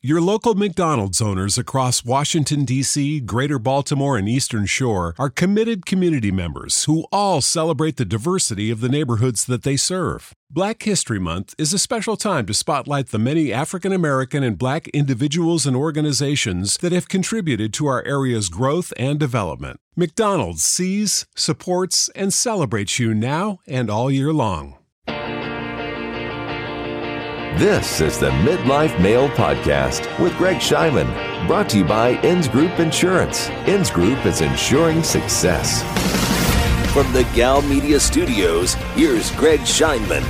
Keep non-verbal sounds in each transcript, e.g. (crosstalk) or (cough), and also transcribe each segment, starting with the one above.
Your local McDonald's owners across Washington, D.C., Greater Baltimore, and Eastern Shore are committed community members who all celebrate the diversity of the neighborhoods that they serve. Black History Month is a special time to spotlight the many African American and black individuals and organizations that have contributed to our area's growth and development. McDonald's sees, supports, and celebrates you now and all year long. This is the Midlife Male Podcast with Greg Scheinman, brought to you by Ins Group Insurance. Ins Group is insuring success. From the Gal Media Studios, here's Greg Scheinman.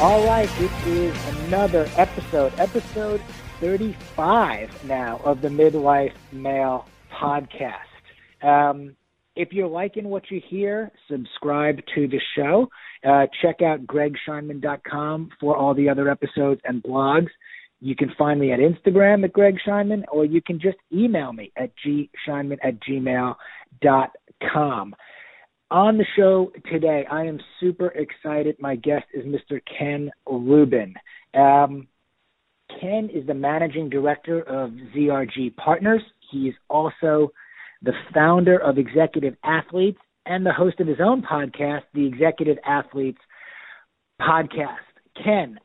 All right, this is another episode, episode 35 now of the Midlife Male Podcast. Um, if you're liking what you hear, subscribe to the show. Uh, check out gregscheinman.com for all the other episodes and blogs. You can find me at Instagram at Greg Scheinman, or you can just email me at gscheinman at gmail.com. On the show today, I am super excited. My guest is Mr. Ken Lubin. Um, Ken is the managing director of ZRG Partners. He is also the founder of Executive Athletes, and the host of his own podcast, the Executive Athletes Podcast. Ken,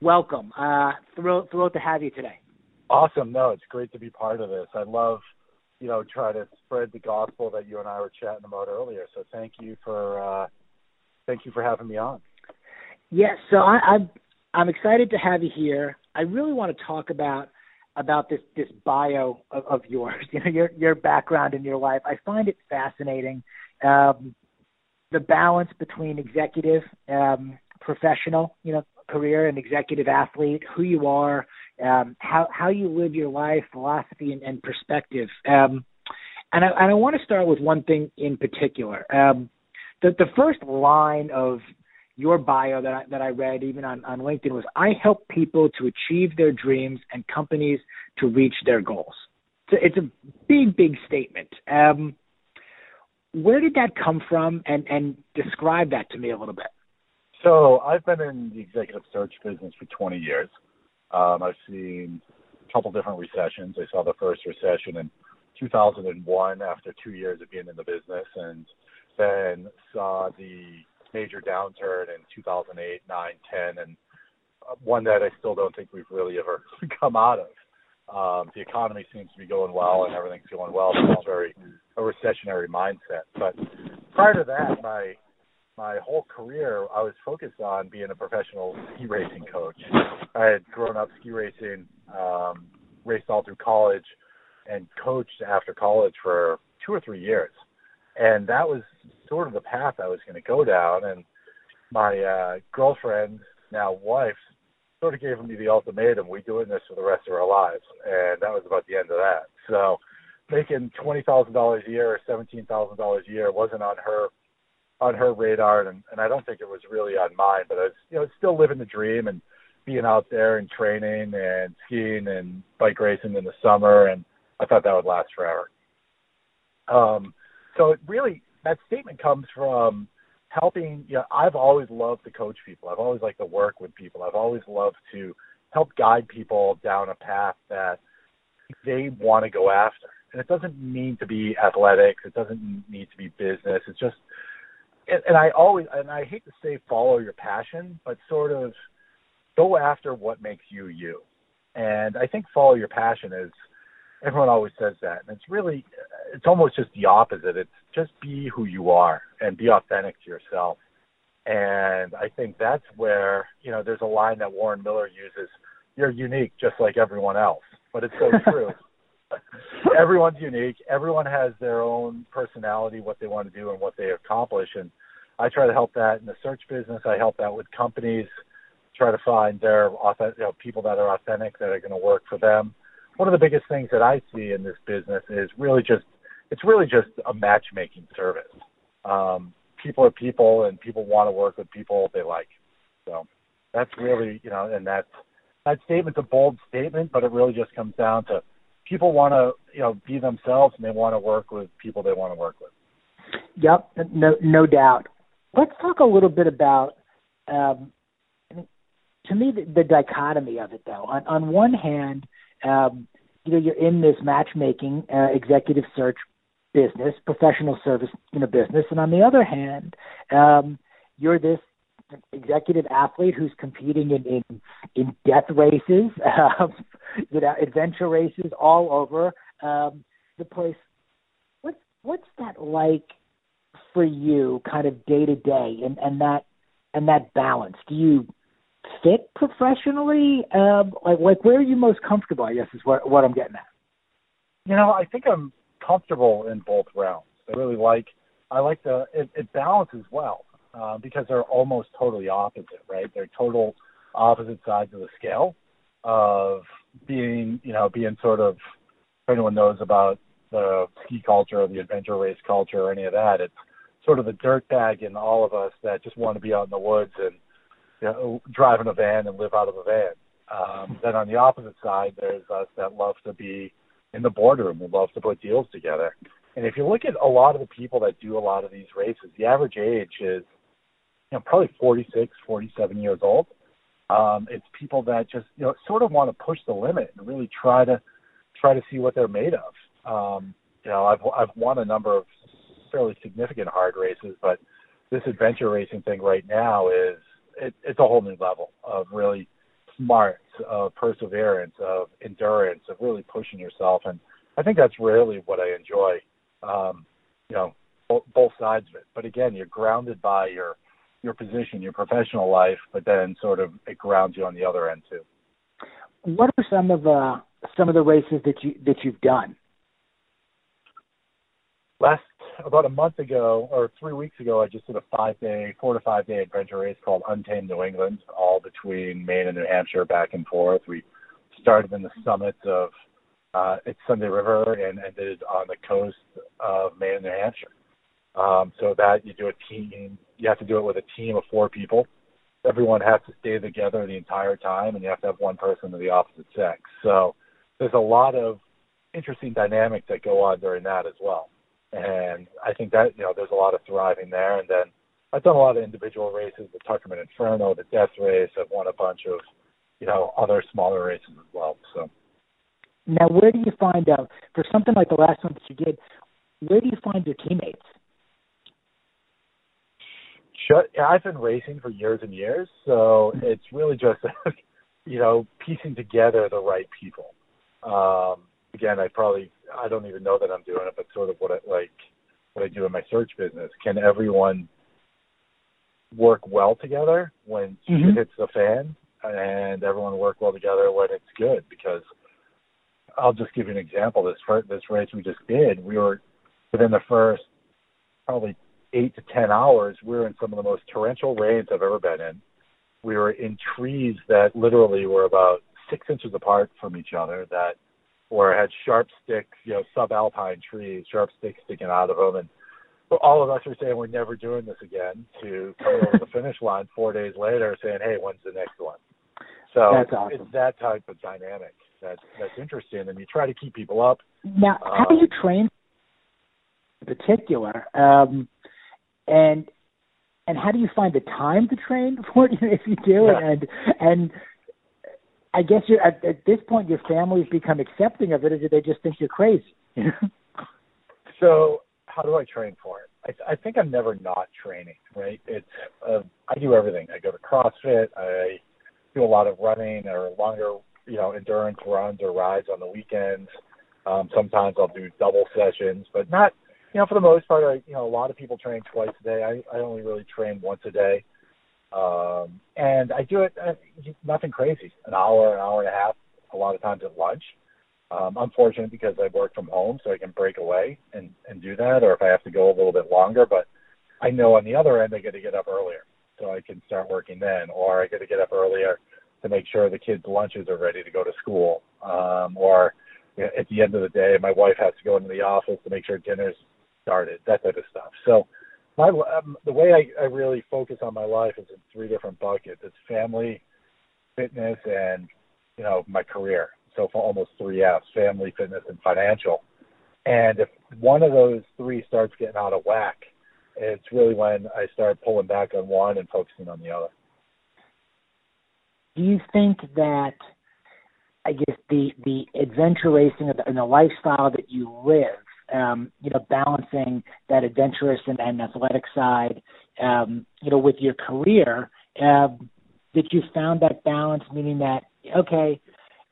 welcome. Uh, thrilled, thrilled to have you today. Awesome. No, it's great to be part of this. I love, you know, try to spread the gospel that you and I were chatting about earlier. So thank you for uh, thank you for having me on. Yes. Yeah, so I, I'm I'm excited to have you here. I really want to talk about about this this bio of, of yours, (laughs) you know, your your background in your life. I find it fascinating. Um, the balance between executive, um, professional, you know, career and executive athlete, who you are, um, how how you live your life, philosophy and, and perspective. Um, and I, and I want to start with one thing in particular. Um, the the first line of your bio that I, that I read even on, on LinkedIn was I help people to achieve their dreams and companies to reach their goals. So it's a big, big statement. Um, where did that come from, and and describe that to me a little bit. So I've been in the executive search business for 20 years. Um, I've seen a couple different recessions. I saw the first recession in 2001 after two years of being in the business, and then saw the major downturn in 2008, 9, 10, and one that I still don't think we've really ever (laughs) come out of. Um, the economy seems to be going well and everything's going well. So it's very a recessionary mindset. But prior to that, my my whole career, I was focused on being a professional ski racing coach. I had grown up ski racing, um, raced all through college, and coached after college for two or three years and that was sort of the path I was going to go down. And my uh, girlfriend, now wife, sort of gave me the ultimatum: we doing this for the rest of our lives, and that was about the end of that. So making twenty thousand dollars a year or seventeen thousand dollars a year wasn't on her on her radar, and, and I don't think it was really on mine. But I was, you know, still living the dream and being out there and training and skiing and bike racing in the summer, and I thought that would last forever. Um, so it really that statement comes from helping you know i've always loved to coach people. I've always liked to work with people. I've always loved to help guide people down a path that they want to go after. And it doesn't need to be athletics it doesn't need to be business. It's just and, and i always and i hate to say follow your passion but sort of go after what makes you you. And i think follow your passion is everyone always says that and it's really it's almost just the opposite. It's just be who you are and be authentic to yourself. And i think that's where you know there's a line that warren miller uses you're unique just like everyone else. But it's so (laughs) true. Everyone's unique. Everyone has their own personality what they want to do and what they accomplish. And i try to help that in the search business. I help that with companies try to find their authentic you know, people that are authentic that are going to work for them one of the biggest things that I see in this business is really just it's really just a matchmaking service. Um, people are people, and people want to work with people they like. So that's really you know, and that's that statement's a bold statement, but it really just comes down to people want to you know be themselves and they want to work with people they want to work with. Yep, no no doubt. Let's talk a little bit about um, to me the, the dichotomy of it though. On on one hand, um, you know, you're in this matchmaking uh, executive search business, professional service you know, business, and on the other hand, um, you're this executive athlete who's competing in in, in death races, (laughs) um, you know, adventure races all over um, the place. What's what's that like for you, kind of day to day, and and that and that balance? Do you fit professionally? Um, like like where are you most comfortable? I guess is what what I'm getting at. You know, I think I'm comfortable in both realms. I really like I like the it, it balances well uh, because they're almost totally opposite, right? They're total opposite sides of the scale of being you know being sort of if anyone knows about the ski culture or the adventure race culture or any of that, it's sort of the dirt bag in all of us that just want to be out in the woods and you know, drive in a van and live out of a van. Um, then on the opposite side, there's us that love to be in the boardroom and love to put deals together. And if you look at a lot of the people that do a lot of these races, the average age is you know probably 46, 47 years old. Um, it's people that just you know sort of want to push the limit and really try to try to see what they're made of. Um, you know, I've I've won a number of fairly significant hard races, but this adventure racing thing right now is it, it's a whole new level of really smart, of perseverance, of endurance, of really pushing yourself, and I think that's really what I enjoy. Um, you know, both, both sides of it. But again, you're grounded by your your position, your professional life, but then sort of it grounds you on the other end too. What are some of the some of the races that you that you've done? Last about a month ago or three weeks ago, I just did a five day, four to five day adventure race called Untamed New England, all between Maine and New Hampshire, back and forth. We started in the summits of uh, it's Sunday River and ended on the coast of Maine and New Hampshire. Um, so that you do a team, you have to do it with a team of four people. Everyone has to stay together the entire time, and you have to have one person of the opposite sex. So there's a lot of interesting dynamics that go on during that as well and I think that you know there's a lot of thriving there. And then I've done a lot of individual races, the Tuckerman Inferno, the Death Race. I've won a bunch of you know other smaller races as well. So now, where do you find out for something like the last one that you did? Where do you find your teammates? I've been racing for years and years, so it's really just (laughs) you know piecing together the right people. Um, again, I probably I don't even know that I'm doing it, but sort of what I like what I do in my search business. Can everyone work well together when mm-hmm. shit hits the fan, and everyone work well together when it's good? Because I'll just give you an example. This first, this race we just did, we were within the first probably eight to ten hours. We were in some of the most torrential rains I've ever been in. We were in trees that literally were about six inches apart from each other. That or had sharp sticks, you know, subalpine trees, sharp sticks sticking out of them. And all of us were saying we're never doing this again to come over the finish line four days later saying, hey, when's the next one? So that's awesome. it's that type of dynamic that's that's interesting, and you try to keep people up. Now, how do you um, train in particular? Um, and and how do you find the time to train (laughs) for it if you do? Yeah. And and I guess you're at, at this point your family's become accepting of it, or do they just think you're crazy? (laughs) so how do I train for it? I, I think I'm never not training, right? It's uh, I do everything. I go to CrossFit. I do a lot of running or longer, you know, endurance runs or rides on the weekends. Um, sometimes I'll do double sessions, but not, you know, for the most part. I, you know, a lot of people train twice a day. I, I only really train once a day. Um, and I do it uh, nothing crazy, an hour, an hour and a half, a lot of times at lunch. Um, I'm fortunate because I work from home, so I can break away and, and do that, or if I have to go a little bit longer. But I know on the other end, I got to get up earlier, so I can start working then, or I got to get up earlier to make sure the kids' lunches are ready to go to school, um, or you know, at the end of the day, my wife has to go into the office to make sure dinner's started, that type of stuff. So my um, the way I, I really focus on my life is in three different buckets. It's family, fitness, and you know my career. So for almost three F's: family, fitness, and financial. And if one of those three starts getting out of whack, it's really when I start pulling back on one and focusing on the other. do you think that I guess the the adventure racing and the lifestyle that you live, um, you know, balancing that adventurous and, and athletic side, um, you know, with your career, um, that you found that balance, meaning that okay,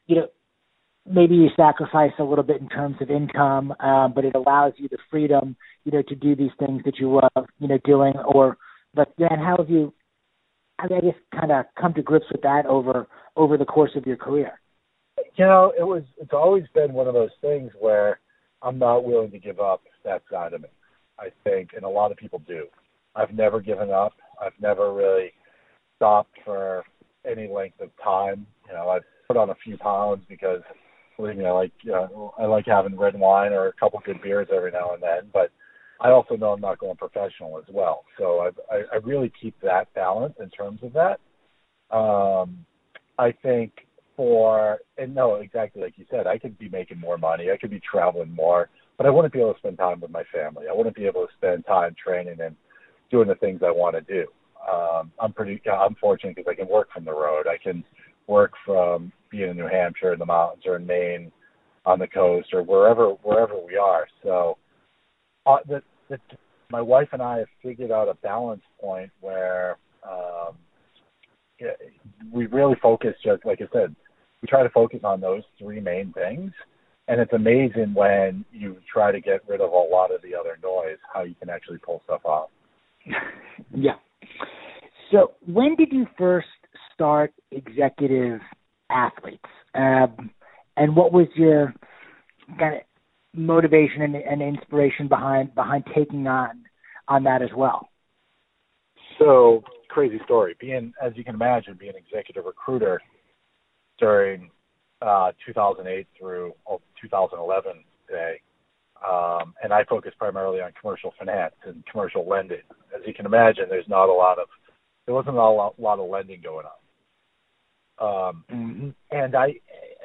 you know, maybe you sacrifice a little bit in terms of income, um, but it allows you the freedom, you know, to do these things that you love, you know, doing. Or, but then how have you, I guess, kind of come to grips with that over over the course of your career? You know, it was. It's always been one of those things where I'm not willing to give up that side of me. I think, and a lot of people do. I've never given up. I've never really stopped for any length of time. You know, I've put on a few pounds because believe me, I like uh, I like having red wine or a couple good beers every now and then, but I also know I'm not going professional as well. So I I, I really keep that balance in terms of that. Um, I think for and no, exactly like you said, I could be making more money, I could be traveling more, but I wouldn't be able to spend time with my family. I wouldn't be able to spend time training and doing the things I want to do. Um, I'm pretty I'm fortunate because I can work from the road. I can work from being in New Hampshire in the mountains or in Maine on the coast or wherever wherever we are. So uh, the, the, my wife and I have figured out a balance point where um, we really focus just like I said, we try to focus on those three main things. And it's amazing when you try to get rid of a lot of the other noise, how you can actually pull stuff off. (laughs) yeah. So when did you first start executive athletes? Um, and what was your kind of motivation and, and inspiration behind behind taking on on that as well? So crazy story. Being as you can imagine, being an executive recruiter during uh, 2008 through 2011 today. um, and I focus primarily on commercial finance and commercial lending. As you can imagine, there's not a lot of there wasn't a lot, lot of lending going on. Um, mm-hmm. And I,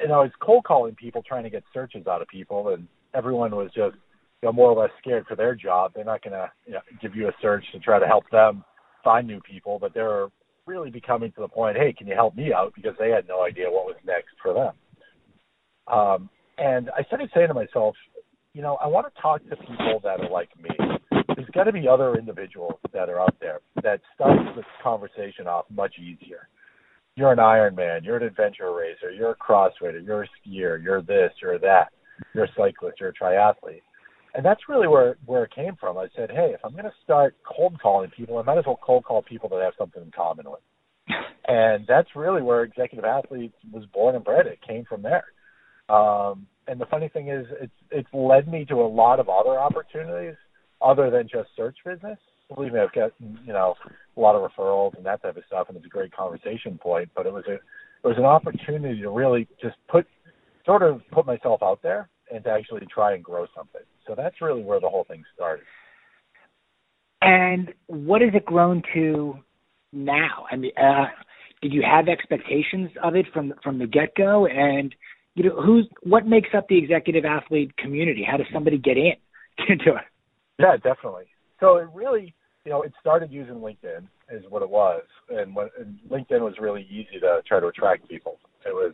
and I was cold calling people, trying to get searches out of people, and everyone was just, you know, more or less scared for their job. They're not going to you know, give you a search to try to help them find new people, but they're really becoming to the point, hey, can you help me out? Because they had no idea what was next for them. Um, and I started saying to myself, you know, I want to talk to people that are like me. There's got to be other individuals that are out there that start this conversation off much easier you're an Ironman, you're an adventure racer, you're a crossfitter, you're a skier, you're this, you're that, you're a cyclist, you're a triathlete. And that's really where where it came from. I said, hey, if I'm going to start cold calling people, I might as well cold call people that I have something in common with. (laughs) And that's really where Executive Athletes was born and bred. It came from there. Um, and the funny thing is, it's it's led me to a lot of other opportunities other than just search business believe me, I've got you know a lot of referrals and that type of stuff, and it's a great conversation point. But it was a it was an opportunity to really just put sort of put myself out there and to actually try and grow something. So that's really where the whole thing started. And what has it grown to now? I mean, uh, did you have expectations of it from from the get go? And you know, who's what makes up the executive athlete community? How does somebody get in (laughs) into it? Yeah, definitely. So it really you know, it started using LinkedIn is what it was, and, when, and LinkedIn was really easy to try to attract people. It was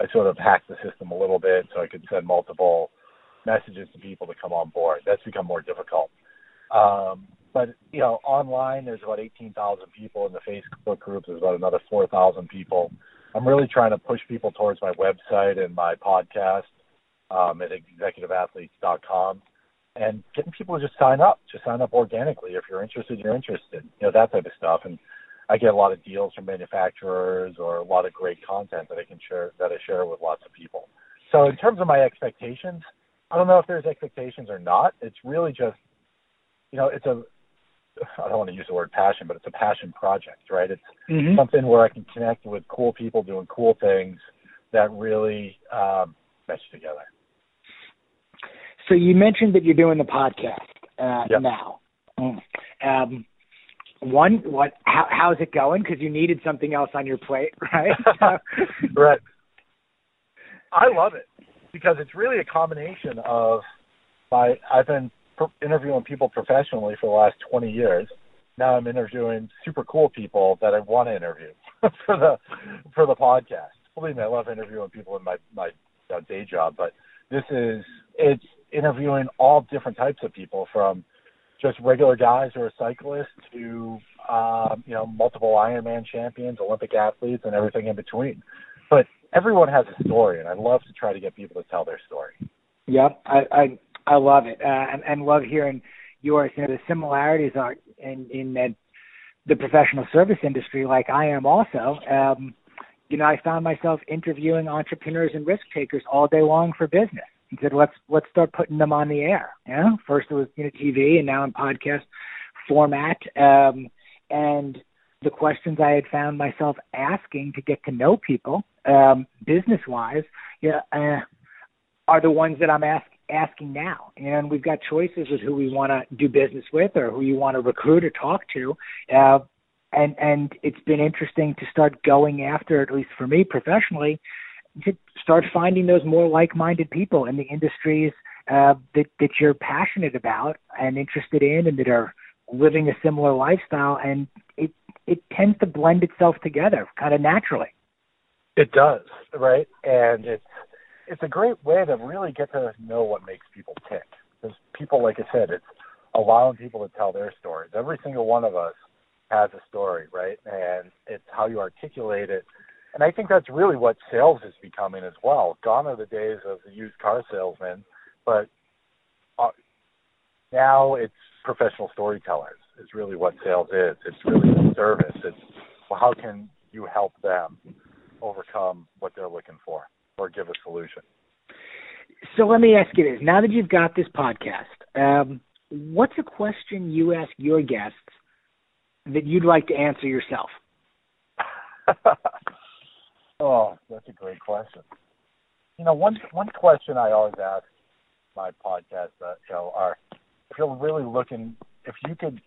I sort of hacked the system a little bit so I could send multiple messages to people to come on board. That's become more difficult. Um, but you know, online there's about 18,000 people in the Facebook group. There's about another 4,000 people. I'm really trying to push people towards my website and my podcast um, at executiveathletes.com and getting people to just sign up, just sign up organically. If you're interested, you're interested. You know that type of stuff. And I get a lot of deals from manufacturers or a lot of great content that I can share that I share with lots of people. So in terms of my expectations, I don't know if there's expectations or not. It's really just, you know, it's a I don't want to use the word passion, but it's a passion project, right? It's mm-hmm. something where I can connect with cool people doing cool things that really um, mesh together. So you mentioned that you're doing the podcast uh, yep. now. Mm. Um, one, what? How, how's it going? Because you needed something else on your plate, (laughs) right? (laughs) right. I love it because it's really a combination of my. I've been interviewing people professionally for the last 20 years. Now I'm interviewing super cool people that I want to interview. (laughs) for the for the podcast. Believe me, I love interviewing people in my my uh, day job, but this is it's interviewing all different types of people from just regular guys who are cyclists to um, you know multiple Ironman champions, Olympic athletes, and everything in between. But everyone has a story, and I love to try to get people to tell their story. Yep, I I, I love it, uh, and, and love hearing yours. You know, the similarities are in in that the professional service industry, like I am also. Um, you know, I found myself interviewing entrepreneurs and risk takers all day long for business. And said, let's let's start putting them on the air. You know, first it was you know TV, and now in podcast format. Um, and the questions I had found myself asking to get to know people, um, business wise, yeah, uh, are the ones that I'm ask, asking now. And we've got choices with who we want to do business with or who you want to recruit or talk to. Uh, and and it's been interesting to start going after, at least for me professionally, to start finding those more like-minded people in the industries uh, that that you're passionate about and interested in, and that are living a similar lifestyle. And it it tends to blend itself together kind of naturally. It does, right? And it's it's a great way to really get to know what makes people tick. Because people, like I said, it's allowing people to tell their stories. Every single one of us has a story, right? And it's how you articulate it. And I think that's really what sales is becoming as well. Gone are the days of the used car salesman, but uh, now it's professional storytellers. Is really what sales is. It's really service. It's well, how can you help them overcome what they're looking for? or give a solution. So let me ask you this: Now that you've got this podcast, um, what's a question you ask your guests that you'd like to answer yourself? (laughs) oh, that's a great question. You know, one one question I always ask my podcast, uh, you are if you're really looking, if you could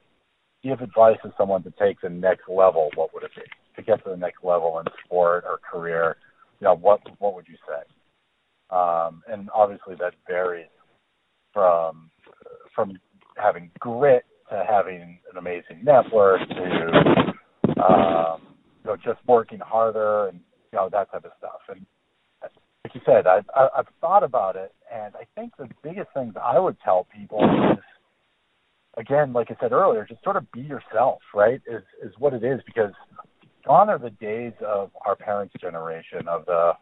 give advice to someone to take the next level, what would it be? To get to the next level in sport or career, you know, what what would you say? Um, and obviously that varies from from having grit to having an amazing network to um, you know just working harder and you know that type of stuff. And like you said, I've I've thought about it, and I think the biggest things I would tell people is again, like I said earlier, just sort of be yourself, right? Is is what it is because gone are the days of our parents' generation of the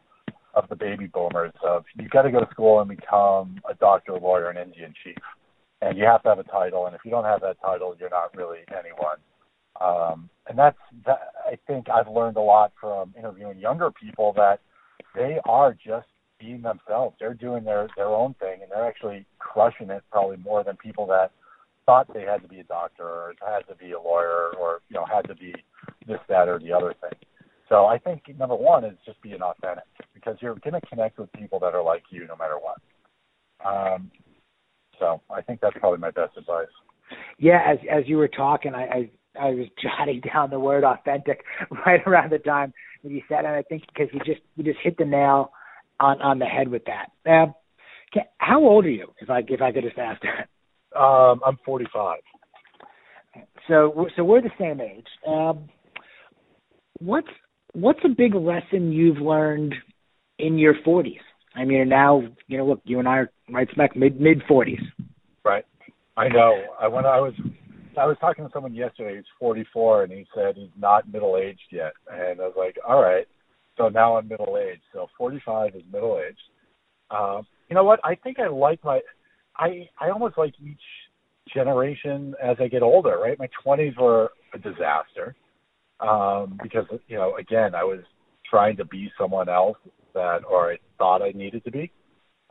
of the baby boomers of you got to go to school and become a doctor, lawyer, and Indian chief, and you have to have a title. And if you don't have that title, you're not really anyone. Um, and that's that. I think I've learned a lot from interviewing younger people that they are just being themselves. They're doing their their own thing, and they're actually crushing it probably more than people that thought they had to be a doctor or had to be a lawyer or you know had to be this, that, or the other thing. So I think number one is just being authentic because you're going to connect with people that are like you no matter what. Um, so I think that's probably my best advice. Yeah, as as you were talking, I, I I was (laughs) jotting down the word authentic (laughs) right around the time that you said, and I think because you just you just hit the nail on on the head with that. Uh, Ken, how old are you? If I if I could just ask that. Um, I'm 45. So so we're the same age. Um, what's what's a big lesson you've learned in your 40s? I mean, now you know, look, you and I are right smack mid mid 40s. Right. I know. I when I was I was talking to someone yesterday. He's 44, and he said he's not middle aged yet. And I was like, all right. So now I'm middle aged. So 45 is middle aged. Um, you know what? I think I like my. I I almost like each generation as I get older. Right. My 20s were a disaster um, because you know, again, I was trying to be someone else that, or I thought I needed to be.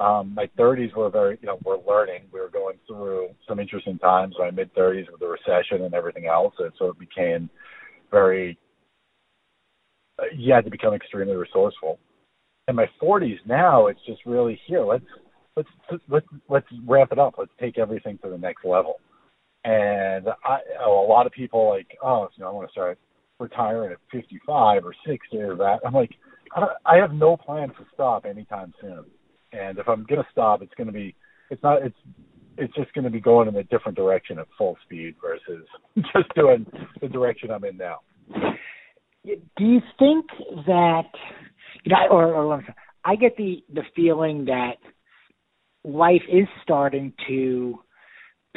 Um, my 30s were very, you know, we're learning. We were going through some interesting times. My mid 30s with the recession and everything else, and so it became very. Uh, you had to become extremely resourceful. In my 40s now, it's just really here. Let's let's let's let's ramp it up. Let's take everything to the next level. And I, a lot of people like, oh, you know, I want to start retiring at 55 or 60 or that. I'm like, I have no plan to stop anytime soon. And if I'm going to stop, it's going to be, it's not, it's, it's just going to be going in a different direction at full speed versus (laughs) just doing the direction I'm in now. do you think that you know, or, or I get the the feeling that life is starting to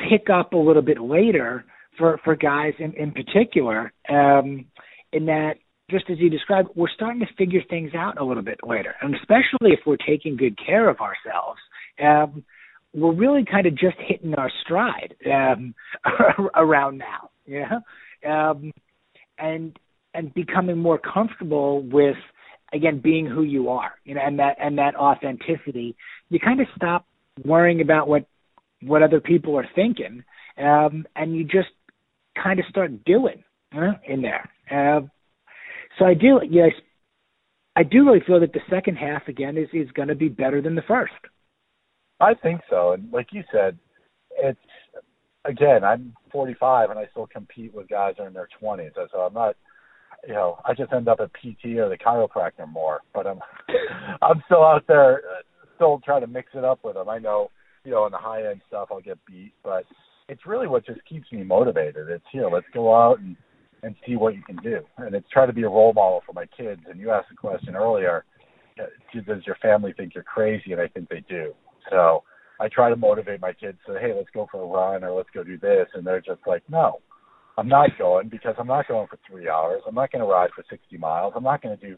pick up a little bit later for for guys in in particular, um, in that just as you described, we're starting to figure things out a little bit later, and especially if we're taking good care of ourselves. Um, we're really kind of just hitting our stride um, (laughs) around now, you know, um, and and becoming more comfortable with again being who you are, you know, and that and that authenticity. You kind of stop worrying about what what other people are thinking, um, and you just kind of start doing in there. Uh, so I do, yes, I do really feel that the second half again is is going to be better than the first. I think so, and like you said, it's again I'm 45 and I still compete with guys that are in their 20s, so I'm not. You know, I just end up at PT or the chiropractor more, but I'm (laughs) I'm still out there, still trying to mix it up with them. I know, you know, in the high end stuff I'll get beat, but it's really what just keeps me motivated. It's here, let's go out and and see what you can do. And it's try to be a role model for my kids. And you asked a question earlier, uh, does your family think you're crazy? And I think they do. So I try to motivate my kids to, hey, let's go for a run or let's go do this. And they're just like, no, I'm not going because I'm not going for three hours. I'm not going to ride for 60 miles. I'm not going to do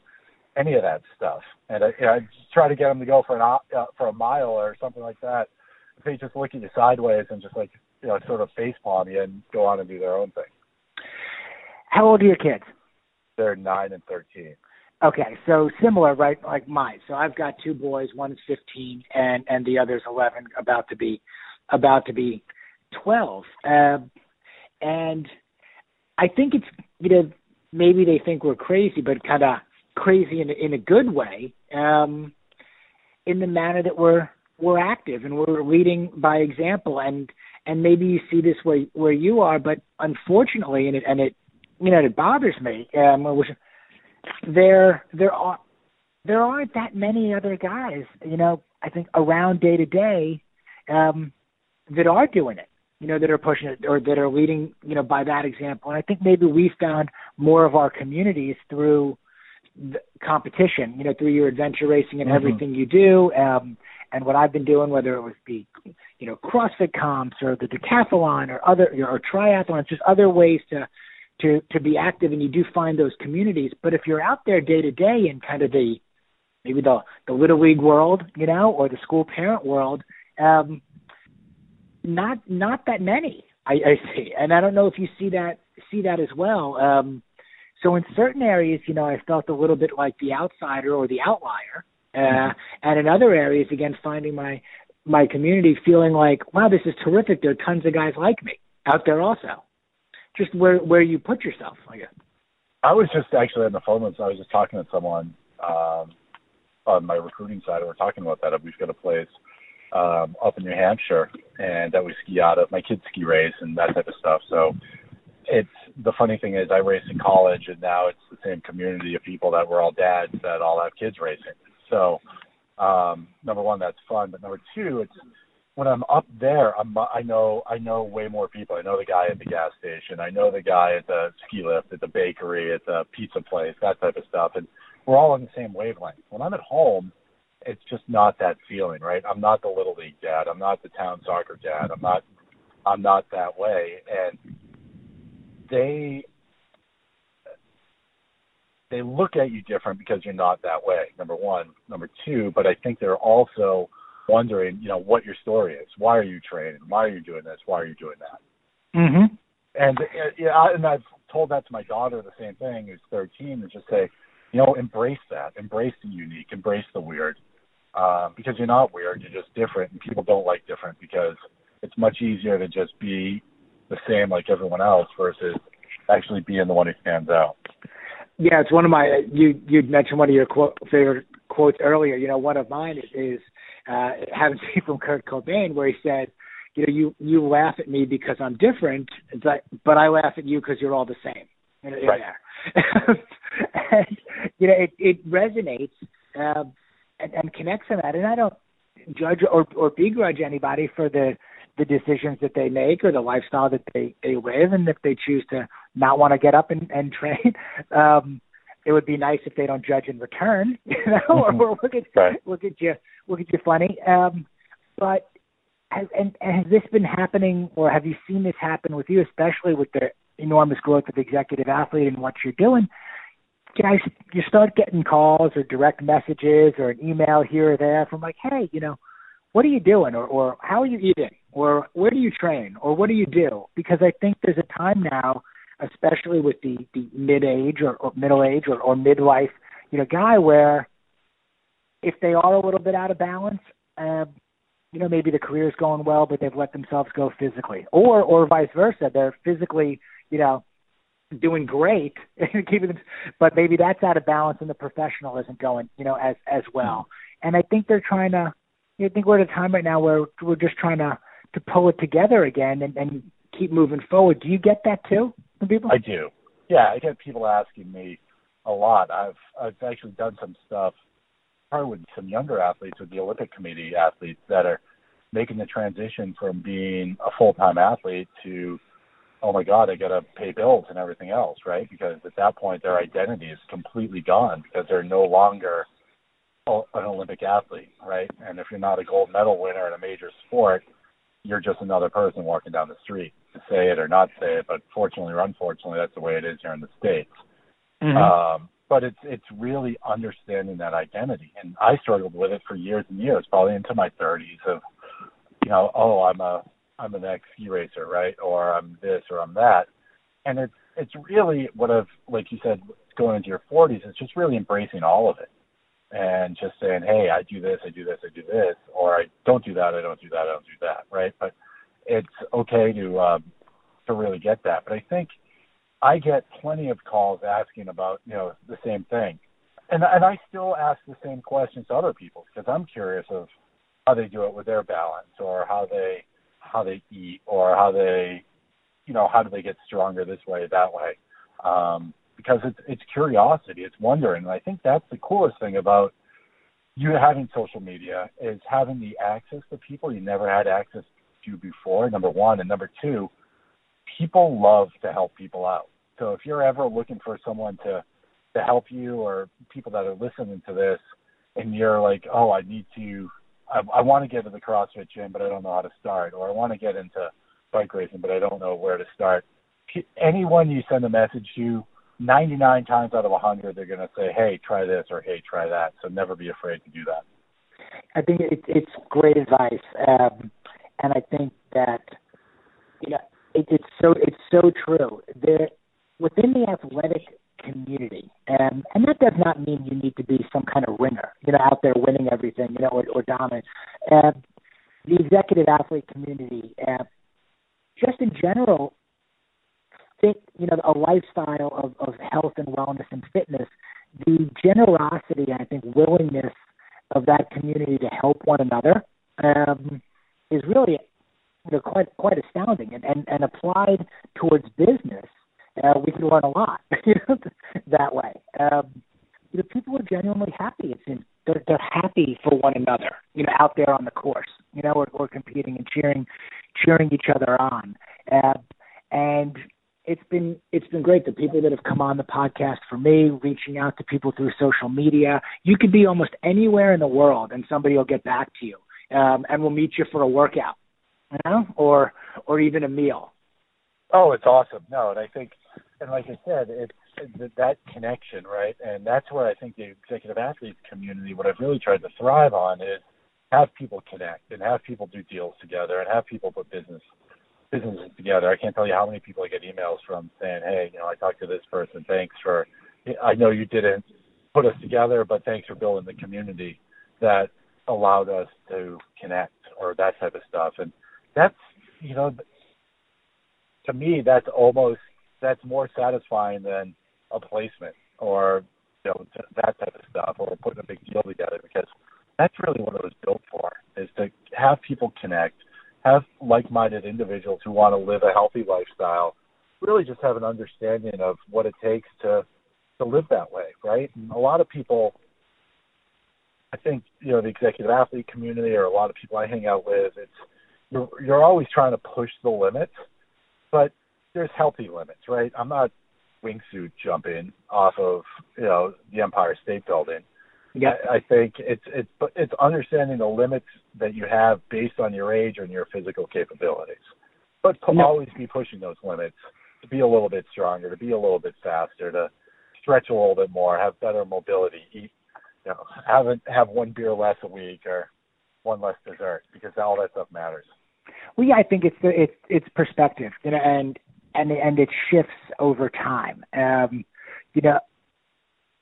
any of that stuff. And I, you know, I just try to get them to go for an uh, for a mile or something like that. If they just look at you sideways and just like you know sort of face palm you and go on and do their own thing. How old are your kids? They're nine and thirteen. Okay, so similar, right? Like mine. So I've got two boys. One's fifteen, and and the other's eleven, about to be, about to be twelve. Uh, and I think it's you know maybe they think we're crazy, but kind of crazy in in a good way. Um, in the manner that we're we're active and we're leading by example, and and maybe you see this where where you are, but unfortunately, and it and it you know, it bothers me. Um, which there there are there aren't that many other guys, you know, I think around day to day um that are doing it, you know, that are pushing it or that are leading, you know, by that example. And I think maybe we found more of our communities through competition, you know, through your adventure racing and mm-hmm. everything you do. Um and what I've been doing, whether it was the, you know, CrossFit comps or the decathlon or other or triathlons, just other ways to to to be active and you do find those communities but if you're out there day to day in kind of the maybe the the little league world you know or the school parent world um not not that many i i see and i don't know if you see that see that as well um so in certain areas you know i felt a little bit like the outsider or the outlier uh mm-hmm. and in other areas again finding my my community feeling like wow this is terrific there are tons of guys like me out there also just where where you put yourself, I guess. I was just actually on the phone with I was just talking to someone um, on my recruiting side, and we're talking about that. We've got a place um, up in New Hampshire, and that we ski out of. My kids ski race and that type of stuff. So it's the funny thing is I raced in college, and now it's the same community of people that were all dads that all have kids racing. So um, number one, that's fun, but number two, it's when I'm up there, I'm I know I know way more people. I know the guy at the gas station. I know the guy at the ski lift, at the bakery, at the pizza place, that type of stuff, and we're all on the same wavelength. When I'm at home, it's just not that feeling, right? I'm not the little league dad. I'm not the town soccer dad. I'm not I'm not that way, and they they look at you different because you're not that way. Number one, number two, but I think they're also wondering, you know, what your story is. Why are you training? Why are you doing this? Why are you doing that? Mm-hmm. And yeah, and I've told that to my daughter the same thing, who's 13, and just say, you know, embrace that, embrace the unique, embrace the weird, uh, because you're not weird, you're just different, and people don't like different because it's much easier to just be the same like everyone else versus actually being the one who stands out. Yeah, it's one of my you you'd mentioned one of your quote, favorite quotes earlier. You know, one of mine is uh, haven't seen from Kurt Cobain where he said, you know, you you laugh at me because I'm different, but but I laugh at you because you're all the same. In, in right. there. (laughs) and you know, it it resonates uh, and, and connects on that. And I don't judge or or begrudge anybody for the the decisions that they make or the lifestyle that they they live, and if they choose to not want to get up and, and (laughs) train. Um, it would be nice if they don't judge in return, (laughs) you know, mm-hmm. or, or look at right. look at you look at you funny. Um, but has and, and has this been happening, or have you seen this happen with you, especially with the enormous growth of executive athlete and what you're doing? Guys, you start getting calls or direct messages or an email here or there from like, hey, you know, what are you doing, or or how are you eating, or where do you train, or what do you do? Because I think there's a time now especially with the the mid age or, or middle age or, or midlife, you know, guy where if they are a little bit out of balance, uh, you know, maybe the career's going well, but they've let themselves go physically, or or vice versa, they're physically, you know, doing great, (laughs) keeping, them, but maybe that's out of balance and the professional isn't going, you know, as as well. And I think they're trying to. I think we're at a time right now where we're just trying to to pull it together again and, and keep moving forward. Do you get that too? people? I do. Yeah, I get people asking me a lot. I've I've actually done some stuff probably with some younger athletes with the Olympic Committee athletes that are making the transition from being a full time athlete to oh my god, I gotta pay bills and everything else, right? Because at that point their identity is completely gone because they're no longer an Olympic athlete, right? And if you're not a gold medal winner in a major sport, you're just another person walking down the street to say it or not say it, but fortunately or unfortunately, that's the way it is here in the states. Mm-hmm. Um, but it's it's really understanding that identity, and I struggled with it for years and years, probably into my 30s. Of you know, oh, I'm a I'm an ex ski racer, right? Or I'm this or I'm that, and it's it's really what I've like you said going into your 40s. It's just really embracing all of it, and just saying, hey, I do this, I do this, I do this, or I don't do that, I don't do that, I don't do that, right? But it's okay to um, to really get that. But I think I get plenty of calls asking about you know the same thing, and and I still ask the same questions to other people because I'm curious of how they do it with their balance or how they how they eat or how they you know how do they get stronger this way that way um, because it's it's curiosity it's wondering and I think that's the coolest thing about you having social media is having the access to people you never had access to before, number one. And number two, people love to help people out. So if you're ever looking for someone to to help you or people that are listening to this and you're like, oh, I need to, I, I want to get to the CrossFit gym, but I don't know how to start, or I want to get into bike racing, but I don't know where to start. Anyone you send a message to, 99 times out of 100, they're going to say, hey, try this, or hey, try that. So never be afraid to do that. I think it, it's great advice. Um, and I think that you know it, it's so it's so true. There within the athletic community, and and that does not mean you need to be some kind of winner, you know, out there winning everything, you know, or, or dominant. Uh, the executive athlete community, uh, just in general, fit you know a lifestyle of, of health and wellness and fitness. The generosity, I think, willingness of that community to help one another. Um, is really you know, quite quite astounding and, and, and applied towards business, uh, we can learn a lot (laughs) that way. Um, you know, people are genuinely happy. It seems they're, they're happy for one another. You know, out there on the course, you know, or competing and cheering cheering each other on. Uh, and it's been it's been great. The people that have come on the podcast for me, reaching out to people through social media. You could be almost anywhere in the world, and somebody will get back to you um, and we'll meet you for a workout, you know, or or even a meal. Oh, it's awesome. No, and I think, and like I said, it's that connection, right? And that's where I think the executive athletes community, what I've really tried to thrive on is have people connect and have people do deals together and have people put business businesses together. I can't tell you how many people I get emails from saying, "Hey, you know, I talked to this person. Thanks for. I know you didn't put us together, but thanks for building the community that allowed us to connect or that type of stuff. And that's, you know, to me, that's almost, that's more satisfying than a placement or, you know, that type of stuff or putting a big deal together because that's really what it was built for is to have people connect, have like-minded individuals who want to live a healthy lifestyle, really just have an understanding of what it takes to to live that way, right? And a lot of people I think you know the executive athlete community or a lot of people I hang out with, it's you're you're always trying to push the limits, but there's healthy limits, right? I'm not wingsuit jumping off of you know the Empire State Building. Yeah, I, think it's it's it's understanding the limits that you have based on your age and your physical capabilities, but to No. always be pushing those limits to be a little bit stronger, to be a little bit faster, to stretch a little bit more, have better mobility, eat, you know, have a, have one beer less a week or one less dessert because all that stuff matters. Well, yeah, I think it's the it's it's perspective, you know, and and and it shifts over time. Um, you know,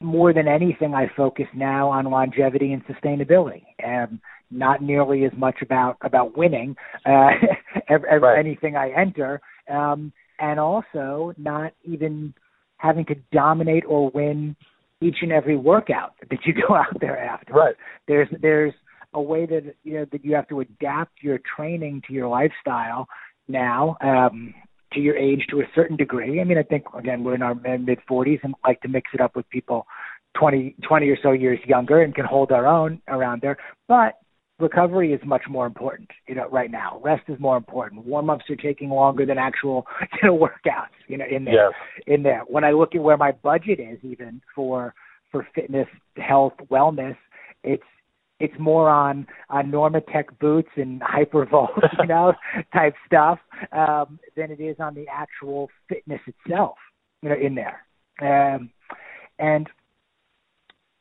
more than anything, I focus now on longevity and sustainability. Um, not nearly as much about about winning uh, (laughs) ev- ev- Right. anything I enter, um, and also not even having to dominate or win each and every workout (laughs) that you go out there after Right. there's there's a way that you know that you have to adapt your training to your lifestyle now um to your age to a certain degree i mean i think again we're in our mid 40s and like to mix it up with people 20 20 or so years younger and can hold our own around there but recovery is much more important you know right now rest is more important warm ups are taking longer than actual (laughs) you know workouts you know in there Yes. in there. When I look at where my budget is, even for for fitness, health, wellness, it's it's more on on Normatec boots and Hypervolt, (laughs) you know, type stuff, um, than it is on the actual fitness itself, you know, in there. Um, and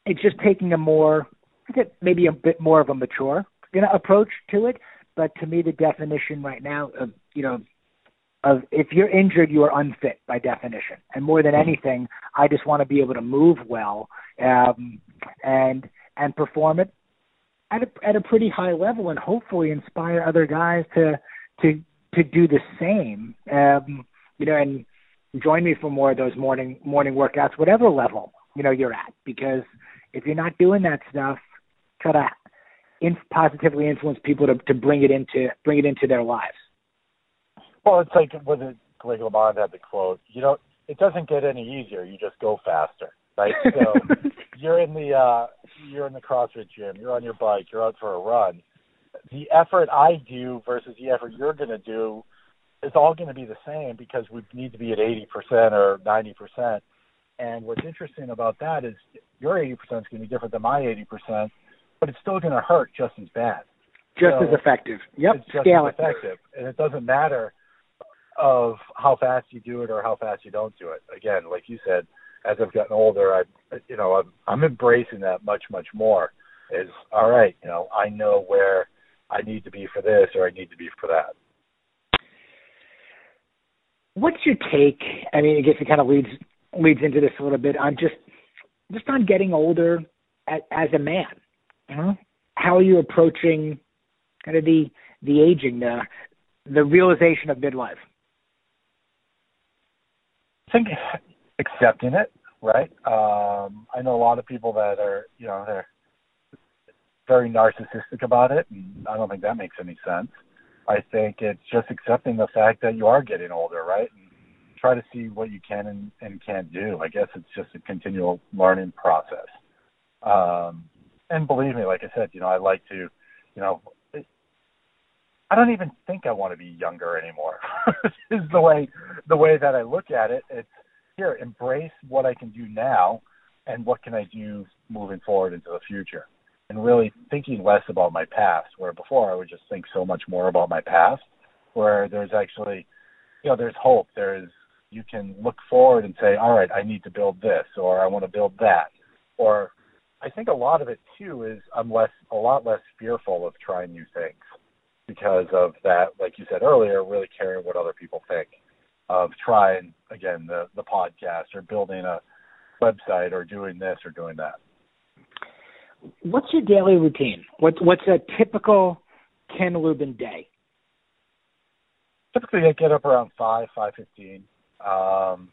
it's just taking a more, maybe a bit more of a mature, you know, approach to it. But to me, the definition right now of you know of if you're injured, you are unfit by definition. And more than anything, I just want to be able to move well um, and and perform it at a at a pretty high level, and hopefully inspire other guys to to to do the same. Um, you know, and join me for more of those morning morning workouts, whatever level you know you're at. Because if you're not doing that stuff, try to in, positively influence people to to bring it into bring it into their lives. Well, it's like with it, Greg LeMond had the quote. You know, it doesn't get any easier. You just go faster, right? So (laughs) you're in the uh, you're in the CrossFit gym. You're on your bike. You're out for a run. The effort I do versus the effort you're going to do is all going to be the same because we need to be at 80% or 90%. And what's interesting about that is your 80% is going to be different than my 80%, but it's still going to hurt just as bad. just So, as effective. Yep, it's just scale as it. effective, and it doesn't matter of how fast you do it or how fast you don't do it. Again, like you said, as I've gotten older, I, you know, I'm, I'm embracing that much, much more. Is all right, you know, I know where I need to be for this or I need to be for that. What's your take? I mean, I guess it kind of leads leads into this a little bit on just just on getting older as, as a man. You know, how are you approaching kind of the the aging, the the realization of midlife? I think accepting it, right? Um, I know a lot of people that are, you know, they're very narcissistic about it, and I don't think that makes any sense. I think it's just accepting the fact that you are getting older, right? And try to see what you can and, and can't do. I guess it's just a continual learning process. Um, and believe me, like I said, you know, I like to, you know, I don't even think I want to be younger anymore. (laughs) is the way the way that I look at it. It's here, embrace what I can do now, and what can I do moving forward into the future, and really thinking less about my past. Where before I would just think so much more about my past, where there's actually, you know, there's hope. There's you can look forward and say, all right, I need to build this, or I want to build that, or I think a lot of it too is I'm less a lot less fearful of trying new things because of that, like you said earlier, really caring what other people think of trying again the the podcast or building a website or doing this or doing that. What's your daily routine? What what's a typical Ken Lubin day? Typically, I get up around five five fifteen. Um,